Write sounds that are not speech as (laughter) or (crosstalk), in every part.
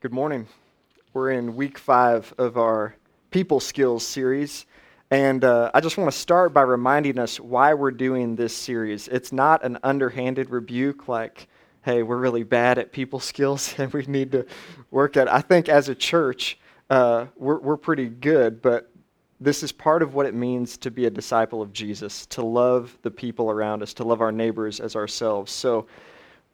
Good morning. We're in week five of our people skills series. And uh, I just want to start by reminding us why we're doing this series. It's not an underhanded rebuke like, hey, we're really bad at people skills (laughs) and we need to work at it. I think as a church, uh, we're, we're pretty good, but this is part of what it means to be a disciple of Jesus, to love the people around us, to love our neighbors as ourselves. So,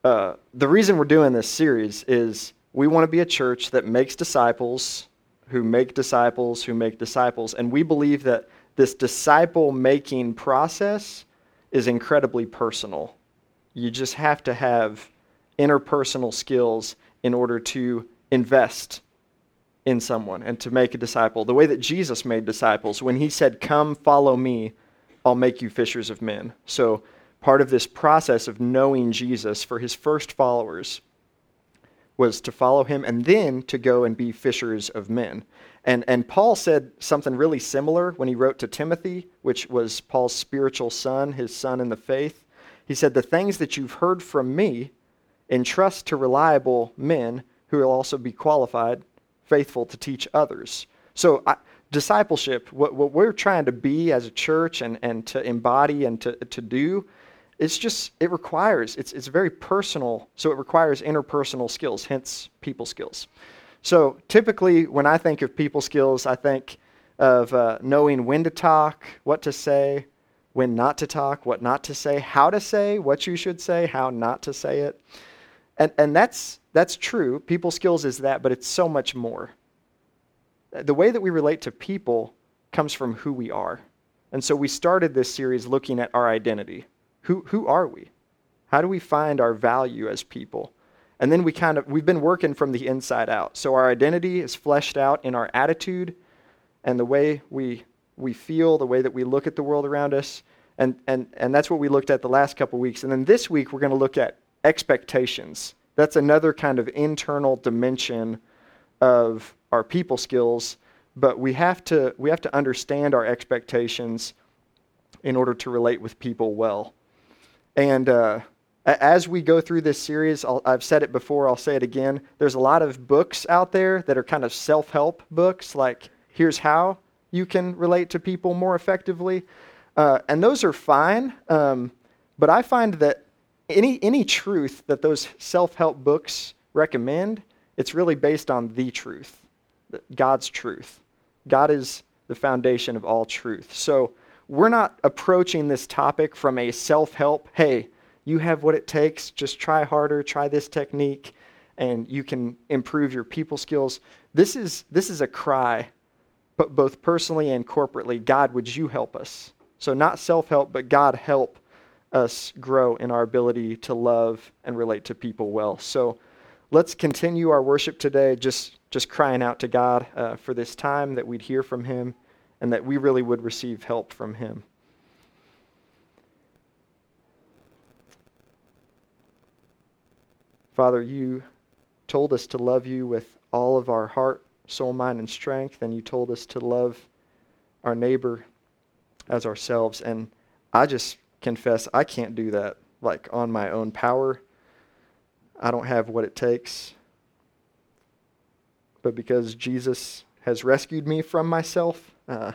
uh, the reason we're doing this series is we want to be a church that makes disciples, who make disciples, who make disciples. And we believe that this disciple making process is incredibly personal. You just have to have interpersonal skills in order to invest in someone and to make a disciple. The way that Jesus made disciples, when he said, Come, follow me, I'll make you fishers of men. So, part of this process of knowing Jesus for his first followers was to follow him and then to go and be fishers of men. And, and Paul said something really similar when he wrote to Timothy, which was Paul's spiritual son, his son in the faith. He said, The things that you've heard from me, entrust to reliable men who will also be qualified, faithful to teach others. So, I, discipleship, what, what we're trying to be as a church and, and to embody and to, to do, it's just it requires it's it's very personal so it requires interpersonal skills hence people skills. So typically when i think of people skills i think of uh, knowing when to talk what to say when not to talk what not to say how to say what you should say how not to say it. And and that's that's true. People skills is that but it's so much more. The way that we relate to people comes from who we are. And so we started this series looking at our identity who, who are we? How do we find our value as people? And then we kind of, we've been working from the inside out. So our identity is fleshed out in our attitude and the way we, we feel, the way that we look at the world around us. And, and, and that's what we looked at the last couple weeks. And then this week, we're going to look at expectations. That's another kind of internal dimension of our people skills. But we have to, we have to understand our expectations in order to relate with people well. And uh, as we go through this series, i have said it before, I'll say it again. There's a lot of books out there that are kind of self help books, like here's how you can relate to people more effectively. Uh, and those are fine. Um, but I find that any, any truth that those self help books recommend, it's really based on the truth, God's truth. God is the foundation of all truth. So, we're not approaching this topic from a self help, hey, you have what it takes, just try harder, try this technique, and you can improve your people skills. This is, this is a cry, but both personally and corporately God, would you help us? So, not self help, but God, help us grow in our ability to love and relate to people well. So, let's continue our worship today, just, just crying out to God uh, for this time that we'd hear from Him and that we really would receive help from Him. Father, you told us to love you with all of our heart, soul, mind, and strength, and you told us to love our neighbor as ourselves. And I just confess I can't do that like on my own power. I don't have what it takes. But because Jesus has rescued me from myself, uh,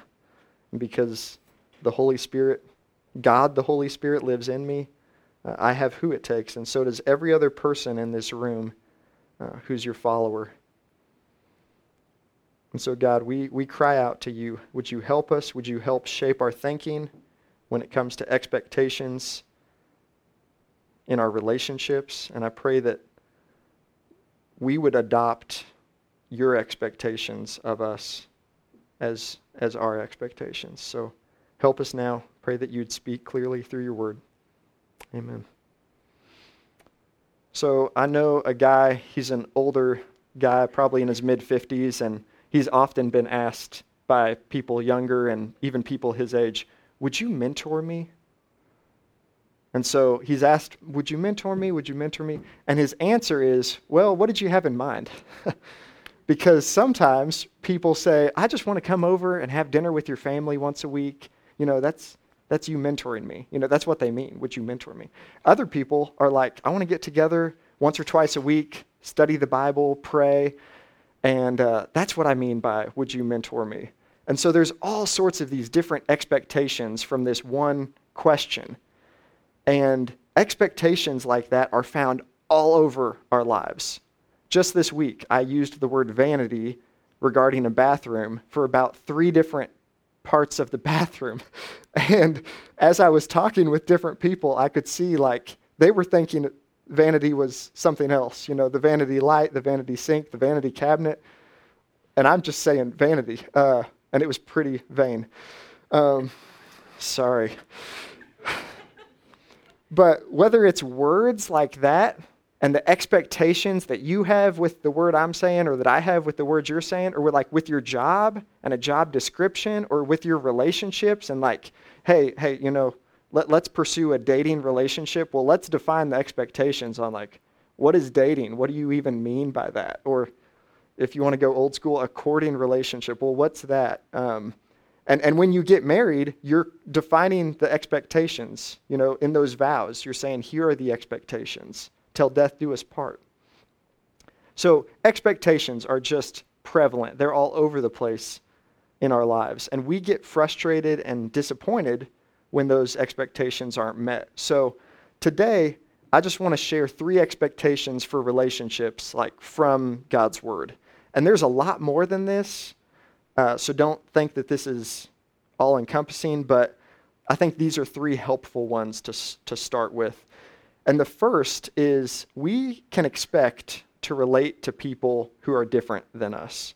because the Holy Spirit, God the Holy Spirit, lives in me. Uh, I have who it takes, and so does every other person in this room uh, who's your follower. And so, God, we, we cry out to you. Would you help us? Would you help shape our thinking when it comes to expectations in our relationships? And I pray that we would adopt your expectations of us as, as our expectations. So help us now. Pray that you'd speak clearly through your word. Amen. So I know a guy, he's an older guy, probably in his mid 50s, and he's often been asked by people younger and even people his age, Would you mentor me? And so he's asked, Would you mentor me? Would you mentor me? And his answer is, Well, what did you have in mind? (laughs) because sometimes people say, I just want to come over and have dinner with your family once a week. You know, that's, that's you mentoring me. You know, that's what they mean. Would you mentor me? Other people are like, I want to get together once or twice a week, study the Bible, pray. And uh, that's what I mean by would you mentor me? And so there's all sorts of these different expectations from this one question. And expectations like that are found all over our lives. Just this week, I used the word vanity regarding a bathroom for about three different parts of the (laughs) bathroom. And as I was talking with different people, I could see like they were thinking vanity was something else, you know, the vanity light, the vanity sink, the vanity cabinet. And I'm just saying vanity. Uh, and it was pretty vain. Um, sorry. (sighs) but whether it's words like that and the expectations that you have with the word I'm saying or that I have with the words you're saying, or with like with your job and a job description, or with your relationships and like, hey, hey, you know, let, let's pursue a dating relationship. Well, let's define the expectations on like, what is dating? What do you even mean by that? Or if you want to go old school, a courting relationship. Well, what's that? Um, and, and when you get married, you're defining the expectations, you know, in those vows. You're saying, here are the expectations. Till death do us part. So expectations are just prevalent. They're all over the place in our lives. And we get frustrated and disappointed when those expectations aren't met. So today, I just want to share three expectations for relationships, like from God's Word. And there's a lot more than this, uh, so don't think that this is all encompassing, but I think these are three helpful ones to, to start with. And the first is we can expect to relate to people who are different than us.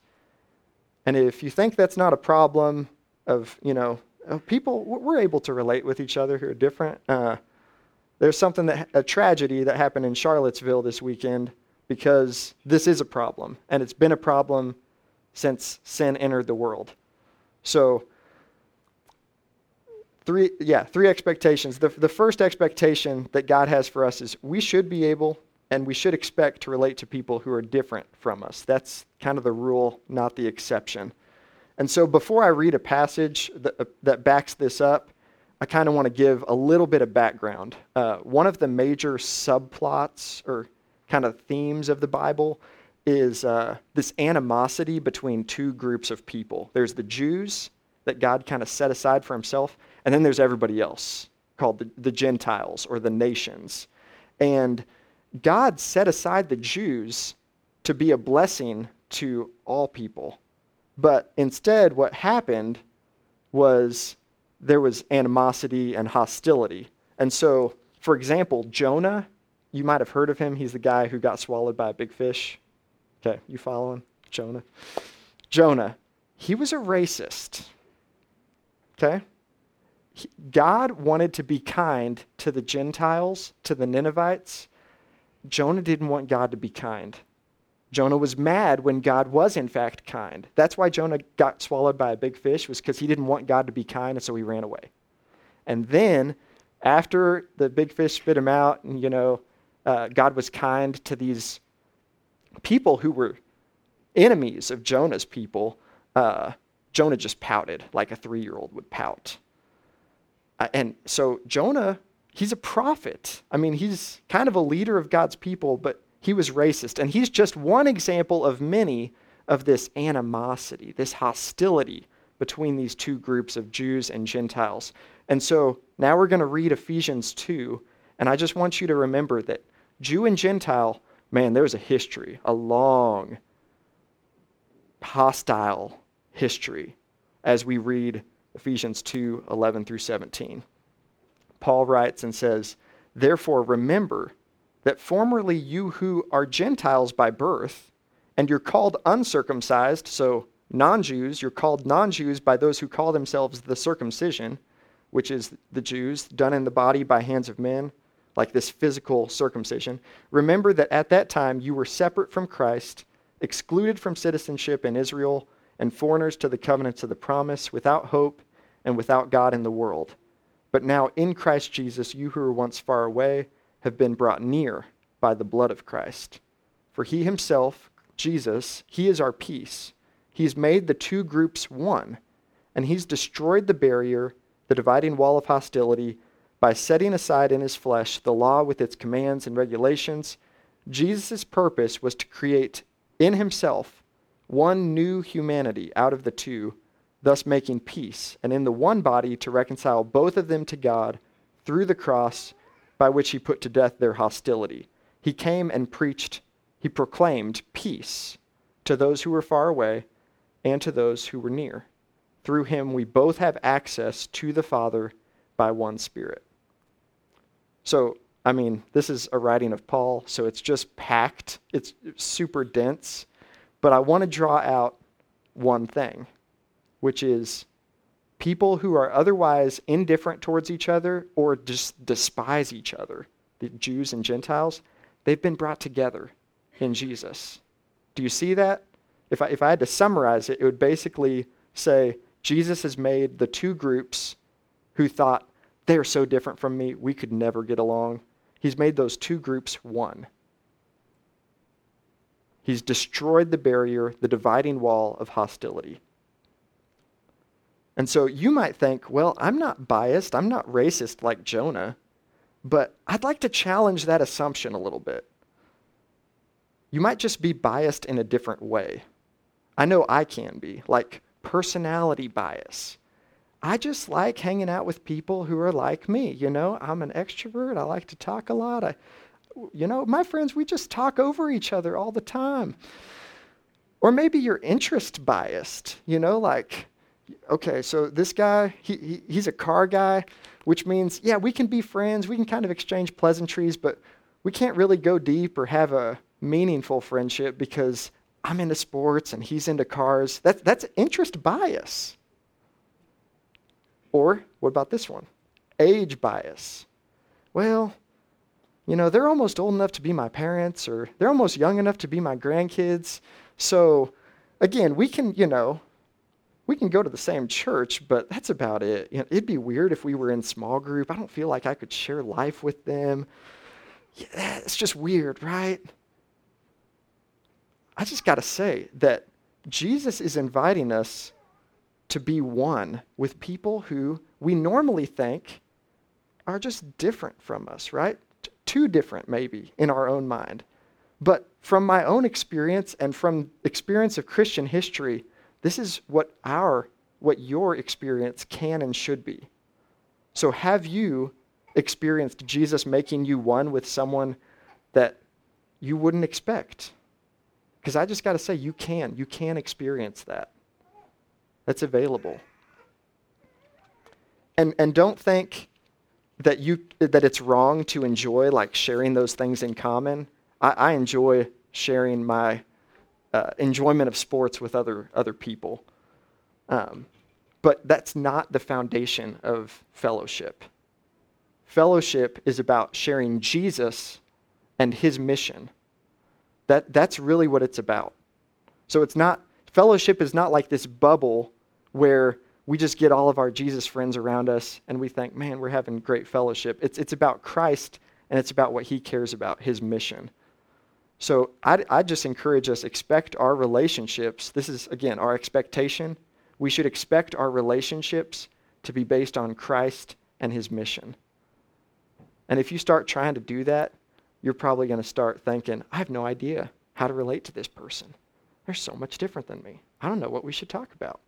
And if you think that's not a problem of, you know, people, we're able to relate with each other who are different. Uh, there's something that, a tragedy that happened in Charlottesville this weekend because this is a problem, and it's been a problem since sin entered the world. So, three, yeah, three expectations. The, the first expectation that God has for us is we should be able and we should expect to relate to people who are different from us. That's kind of the rule, not the exception. And so, before I read a passage that, uh, that backs this up, I kind of want to give a little bit of background. Uh, one of the major subplots or kind of themes of the Bible is uh, this animosity between two groups of people. There's the Jews that God kind of set aside for himself, and then there's everybody else called the, the Gentiles or the nations. And God set aside the Jews to be a blessing to all people. But instead, what happened was there was animosity and hostility. And so, for example, Jonah you might have heard of him. He's the guy who got swallowed by a big fish. Okay, you following? Jonah. Jonah, he was a racist. Okay? God wanted to be kind to the Gentiles, to the Ninevites. Jonah didn't want God to be kind. Jonah was mad when God was in fact kind. That's why Jonah got swallowed by a big fish was because he didn't want God to be kind and so he ran away. And then after the big fish spit him out and you know uh, God was kind to these people who were enemies of Jonah's people, uh, Jonah just pouted like a three year old would pout. Uh, and so Jonah, he's a prophet. I mean, he's kind of a leader of God's people, but he was racist. And he's just one example of many of this animosity, this hostility between these two groups of Jews and Gentiles. And so now we're going to read Ephesians 2. And I just want you to remember that Jew and Gentile, man, there's a history, a long, hostile history as we read Ephesians 2 11 through 17. Paul writes and says, Therefore, remember that formerly you who are Gentiles by birth, and you're called uncircumcised, so non Jews, you're called non Jews by those who call themselves the circumcision, which is the Jews, done in the body by hands of men like this physical circumcision, remember that at that time you were separate from Christ, excluded from citizenship in Israel, and foreigners to the covenants of the promise, without hope and without God in the world. But now in Christ Jesus, you who were once far away have been brought near by the blood of Christ. For he himself, Jesus, he is our peace. He's made the two groups one, and he's destroyed the barrier, the dividing wall of hostility by setting aside in his flesh the law with its commands and regulations, Jesus' purpose was to create in himself one new humanity out of the two, thus making peace, and in the one body to reconcile both of them to God through the cross by which he put to death their hostility. He came and preached, he proclaimed peace to those who were far away and to those who were near. Through him we both have access to the Father by one Spirit. So, I mean, this is a writing of Paul, so it's just packed, it's super dense. But I want to draw out one thing, which is people who are otherwise indifferent towards each other or just despise each other, the Jews and Gentiles, they've been brought together in Jesus. Do you see that? If I, if I had to summarize it, it would basically say Jesus has made the two groups who thought, they're so different from me, we could never get along. He's made those two groups one. He's destroyed the barrier, the dividing wall of hostility. And so you might think, well, I'm not biased, I'm not racist like Jonah, but I'd like to challenge that assumption a little bit. You might just be biased in a different way. I know I can be, like personality bias. I just like hanging out with people who are like me. You know, I'm an extrovert. I like to talk a lot. I, you know, my friends, we just talk over each other all the time. Or maybe you're interest biased. You know, like, okay, so this guy, he, he, he's a car guy, which means, yeah, we can be friends. We can kind of exchange pleasantries, but we can't really go deep or have a meaningful friendship because I'm into sports and he's into cars. That's, that's interest bias. Or what about this one? Age bias. Well, you know, they're almost old enough to be my parents or they're almost young enough to be my grandkids. So, again, we can, you know, we can go to the same church, but that's about it. You know, it'd be weird if we were in small group. I don't feel like I could share life with them. Yeah, it's just weird, right? I just got to say that Jesus is inviting us to be one with people who we normally think are just different from us, right? Too different, maybe, in our own mind. But from my own experience and from experience of Christian history, this is what our, what your experience can and should be. So have you experienced Jesus making you one with someone that you wouldn't expect? Because I just got to say, you can. You can experience that that's available. And, and don't think that, you, that it's wrong to enjoy like sharing those things in common. I, I enjoy sharing my uh, enjoyment of sports with other, other people. Um, but that's not the foundation of fellowship. Fellowship is about sharing Jesus and his mission. That, that's really what it's about. So it's not, fellowship is not like this bubble where we just get all of our Jesus friends around us and we think, man, we're having great fellowship. It's, it's about Christ and it's about what he cares about, his mission. So I, I just encourage us, expect our relationships. This is, again, our expectation. We should expect our relationships to be based on Christ and his mission. And if you start trying to do that, you're probably going to start thinking, I have no idea how to relate to this person. They're so much different than me. I don't know what we should talk about.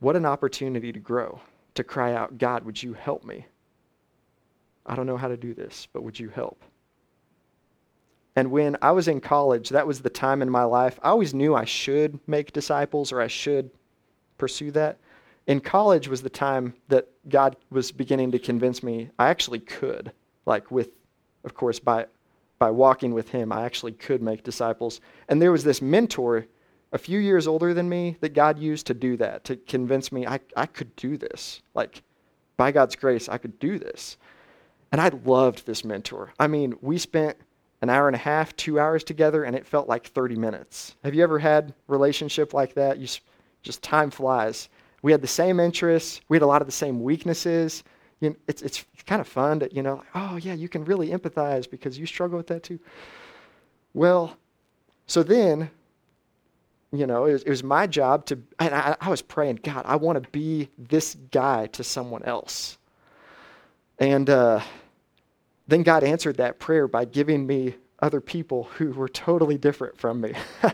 What an opportunity to grow, to cry out, God, would you help me? I don't know how to do this, but would you help? And when I was in college, that was the time in my life. I always knew I should make disciples or I should pursue that. In college was the time that God was beginning to convince me I actually could. Like with, of course, by by walking with him, I actually could make disciples. And there was this mentor a few years older than me that God used to do that, to convince me I, I could do this. Like, by God's grace, I could do this. And I loved this mentor. I mean, we spent an hour and a half, two hours together, and it felt like 30 minutes. Have you ever had relationship like that? You just time flies. We had the same interests. We had a lot of the same weaknesses. You know, it's, it's kind of fun to, you know, like, oh, yeah, you can really empathize because you struggle with that too. Well, so then you know, it was, it was my job to, and I, I was praying, God, I want to be this guy to someone else. And uh, then God answered that prayer by giving me other people who were totally different from me. (laughs)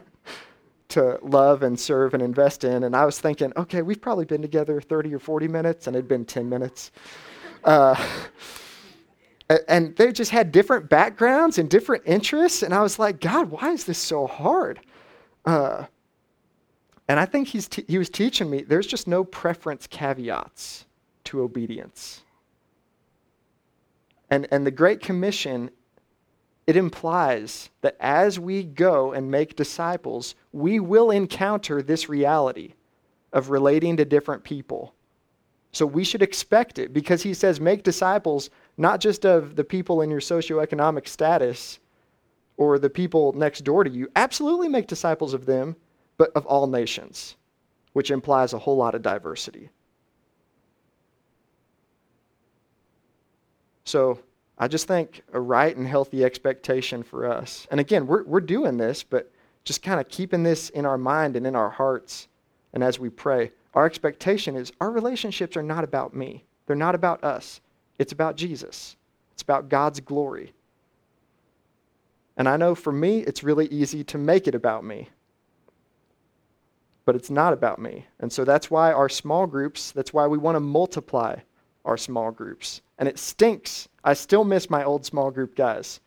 to love and serve and invest in. And I was thinking, okay, we've probably been together 30 or 40 minutes, and it'd been 10 minutes. Uh, and they just had different backgrounds and different interests. And I was like, God, why is this so hard? Uh, and I think he's t- he was teaching me there's just no preference caveats to obedience. And, and the Great Commission, it implies that as we go and make disciples, we will encounter this reality of relating to different people. So we should expect it because he says, make disciples not just of the people in your socioeconomic status or the people next door to you. Absolutely make disciples of them, but of all nations, which implies a whole lot of diversity. So I just think a right and healthy expectation for us. And again, we're, we're doing this, but just kind of keeping this in our mind and in our hearts. And as we pray, our expectation is our relationships are not about me, they're not about us. It's about Jesus, it's about God's glory. And I know for me, it's really easy to make it about me. But it's not about me. And so that's why our small groups, that's why we want to multiply our small groups. And it stinks. I still miss my old small group guys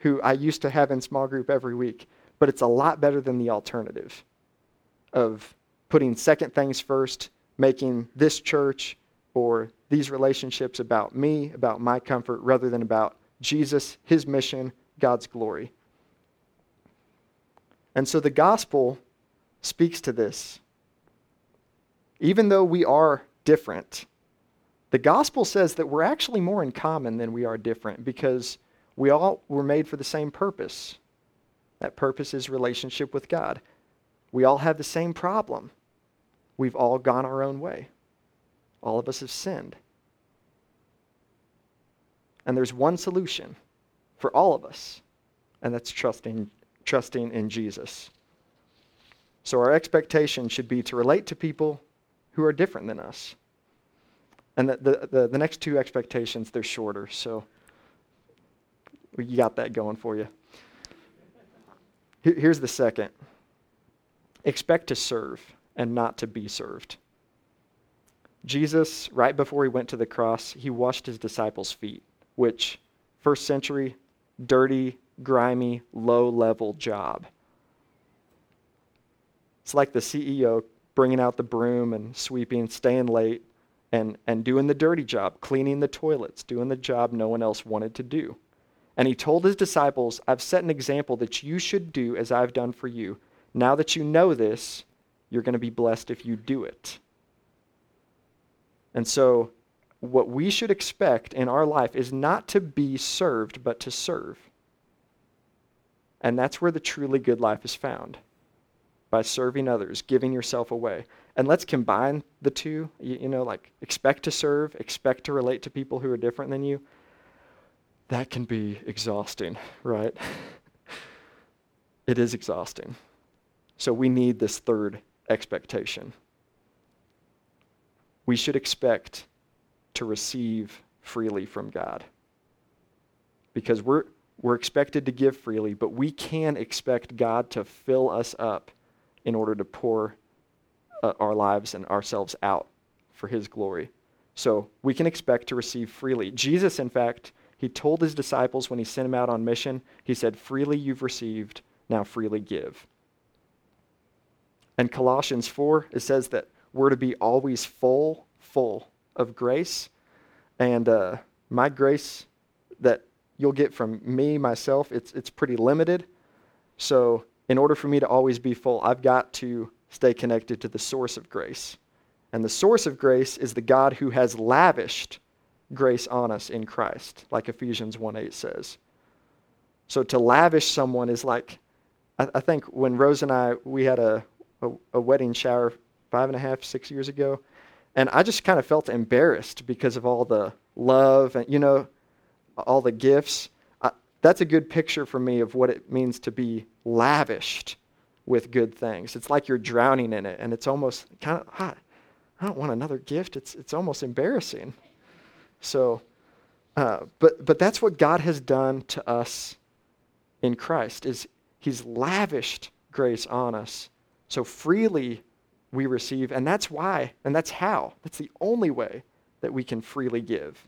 who I used to have in small group every week. But it's a lot better than the alternative of putting second things first, making this church or these relationships about me, about my comfort, rather than about Jesus, his mission, God's glory. And so the gospel speaks to this. Even though we are different, the gospel says that we're actually more in common than we are different because we all were made for the same purpose. That purpose is relationship with God. We all have the same problem. We've all gone our own way. All of us have sinned. And there's one solution for all of us, and that's trusting, trusting in Jesus. So our expectation should be to relate to people who are different than us. And the, the, the, the next two expectations, they're shorter, so you got that going for you. Here's the second expect to serve and not to be served. Jesus, right before he went to the cross, he washed his disciples' feet, which, first century, dirty, grimy, low level job. It's like the CEO bringing out the broom and sweeping, staying late, and, and doing the dirty job, cleaning the toilets, doing the job no one else wanted to do. And he told his disciples, I've set an example that you should do as I've done for you. Now that you know this, you're going to be blessed if you do it. And so, what we should expect in our life is not to be served, but to serve. And that's where the truly good life is found by serving others, giving yourself away. And let's combine the two. You, you, know, like expect to serve, expect to relate to people who are different than you. That can be exhausting, right? (laughs) it is exhausting. So we need this third expectation we should expect to receive freely from God. Because we're, we're expected to give freely, but we can expect God to fill us up in order to pour uh, our lives and ourselves out for His glory. So we can expect to receive freely. Jesus, in fact, he told his disciples when he sent them out on mission, he said, Freely you've received, now freely give. And Colossians 4, it says that we're to be always full, full of grace. And uh, my grace that you'll get from me, myself, it's, it's pretty limited. So, in order for me to always be full, I've got to stay connected to the source of grace. And the source of grace is the God who has lavished grace on us in Christ, like Ephesians 1 8 says. So to lavish someone is like, I, I think when Rose and I, we had a, a, a wedding shower five and a half, six years ago. And I just kind of felt embarrassed because of all the love and, you know, all the gifts. That's a good picture for me of what it means to be lavished with good things. It's like you're drowning in it, and it's almost kind of, ah, I don't want another gift. It's, it's almost embarrassing. So, uh, but, but that's what God has done to us in Christ is he's lavished grace on us So freely we receive, and that's why, and that's how. That's the only way that we can freely give.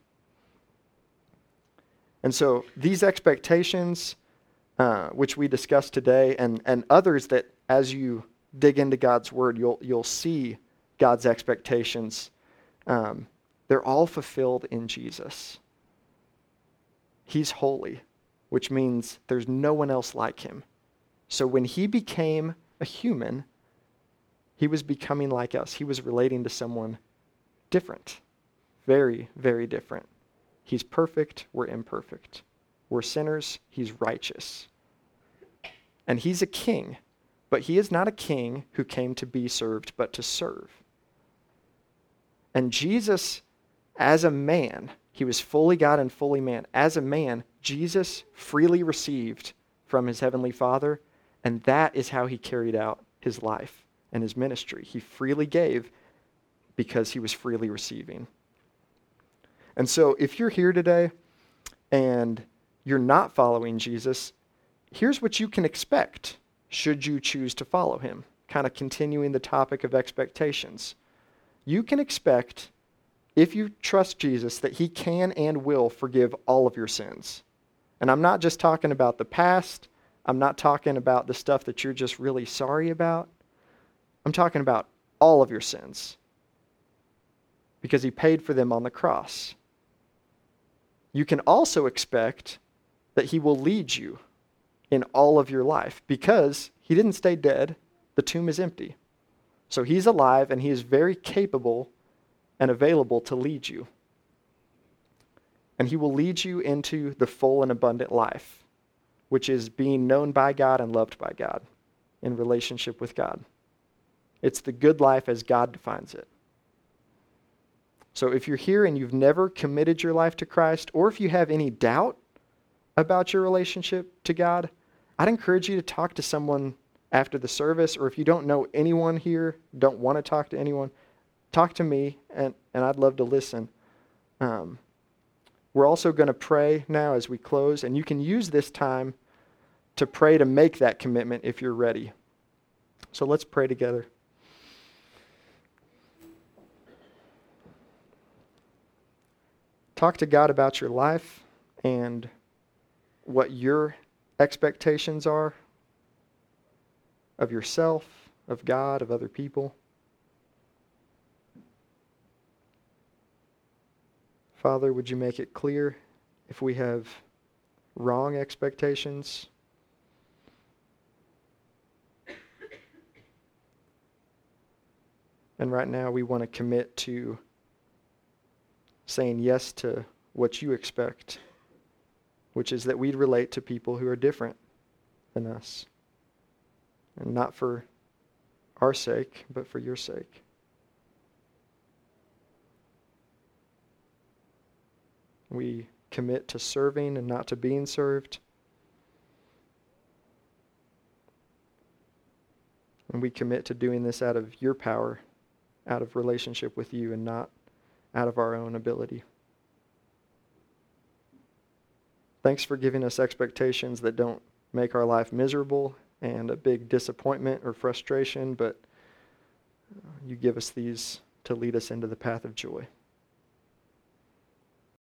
And so these expectations, uh, which we discussed today, and, and others that as you dig into God's word, you'll, you'll see God's expectations. Um, they're all fulfilled in Jesus. He's holy, which means there's no one else like him. So when he became a human, he was becoming like us. He was relating to someone different. Very, very different. He's perfect, we're imperfect. We're sinners, he's righteous. And he's a king, but he is not a king who came to be served, but to serve. And Jesus, as a man, he was fully God and fully man. As a man, Jesus freely received from his heavenly Father, and that is how he carried out his life and his ministry. He freely gave because he was freely receiving. And so, if you're here today and you're not following Jesus, here's what you can expect should you choose to follow him. Kind of continuing the topic of expectations. You can expect, if you trust Jesus, that he can and will forgive all of your sins. And I'm not just talking about the past, I'm not talking about the stuff that you're just really sorry about. I'm talking about all of your sins because he paid for them on the cross. You can also expect that he will lead you in all of your life because he didn't stay dead, the tomb is empty. So he's alive and he is very capable and available to lead you. And he will lead you into the full and abundant life, which is being known by God and loved by God in relationship with God. It's the good life as God defines it. So if you're here and you've never committed your life to Christ, or if you have any doubt about your relationship to God, I'd encourage you to talk to someone after the service, or if you don't know anyone here, don't want to talk to anyone, talk to me, and, and I'd love to listen. Um, we're also going to pray now as we close, and you can use this time to pray to make that commitment if you're ready. So let's pray together. Talk to God about your life and what your expectations are of yourself, of God, of other people. Father, would you make it clear if we have wrong expectations? And right now, we want to commit to saying yes to what you expect, which is that we'd relate to people who are different than us. And not for our sake, but for your sake. We commit to serving and not to being served. And we commit to doing this out of your power, out of relationship with you, and not out of our own ability. Thanks for giving us expectations that don't make our life miserable and a big disappointment or frustration, but uh, you give us these to lead us into the path of joy.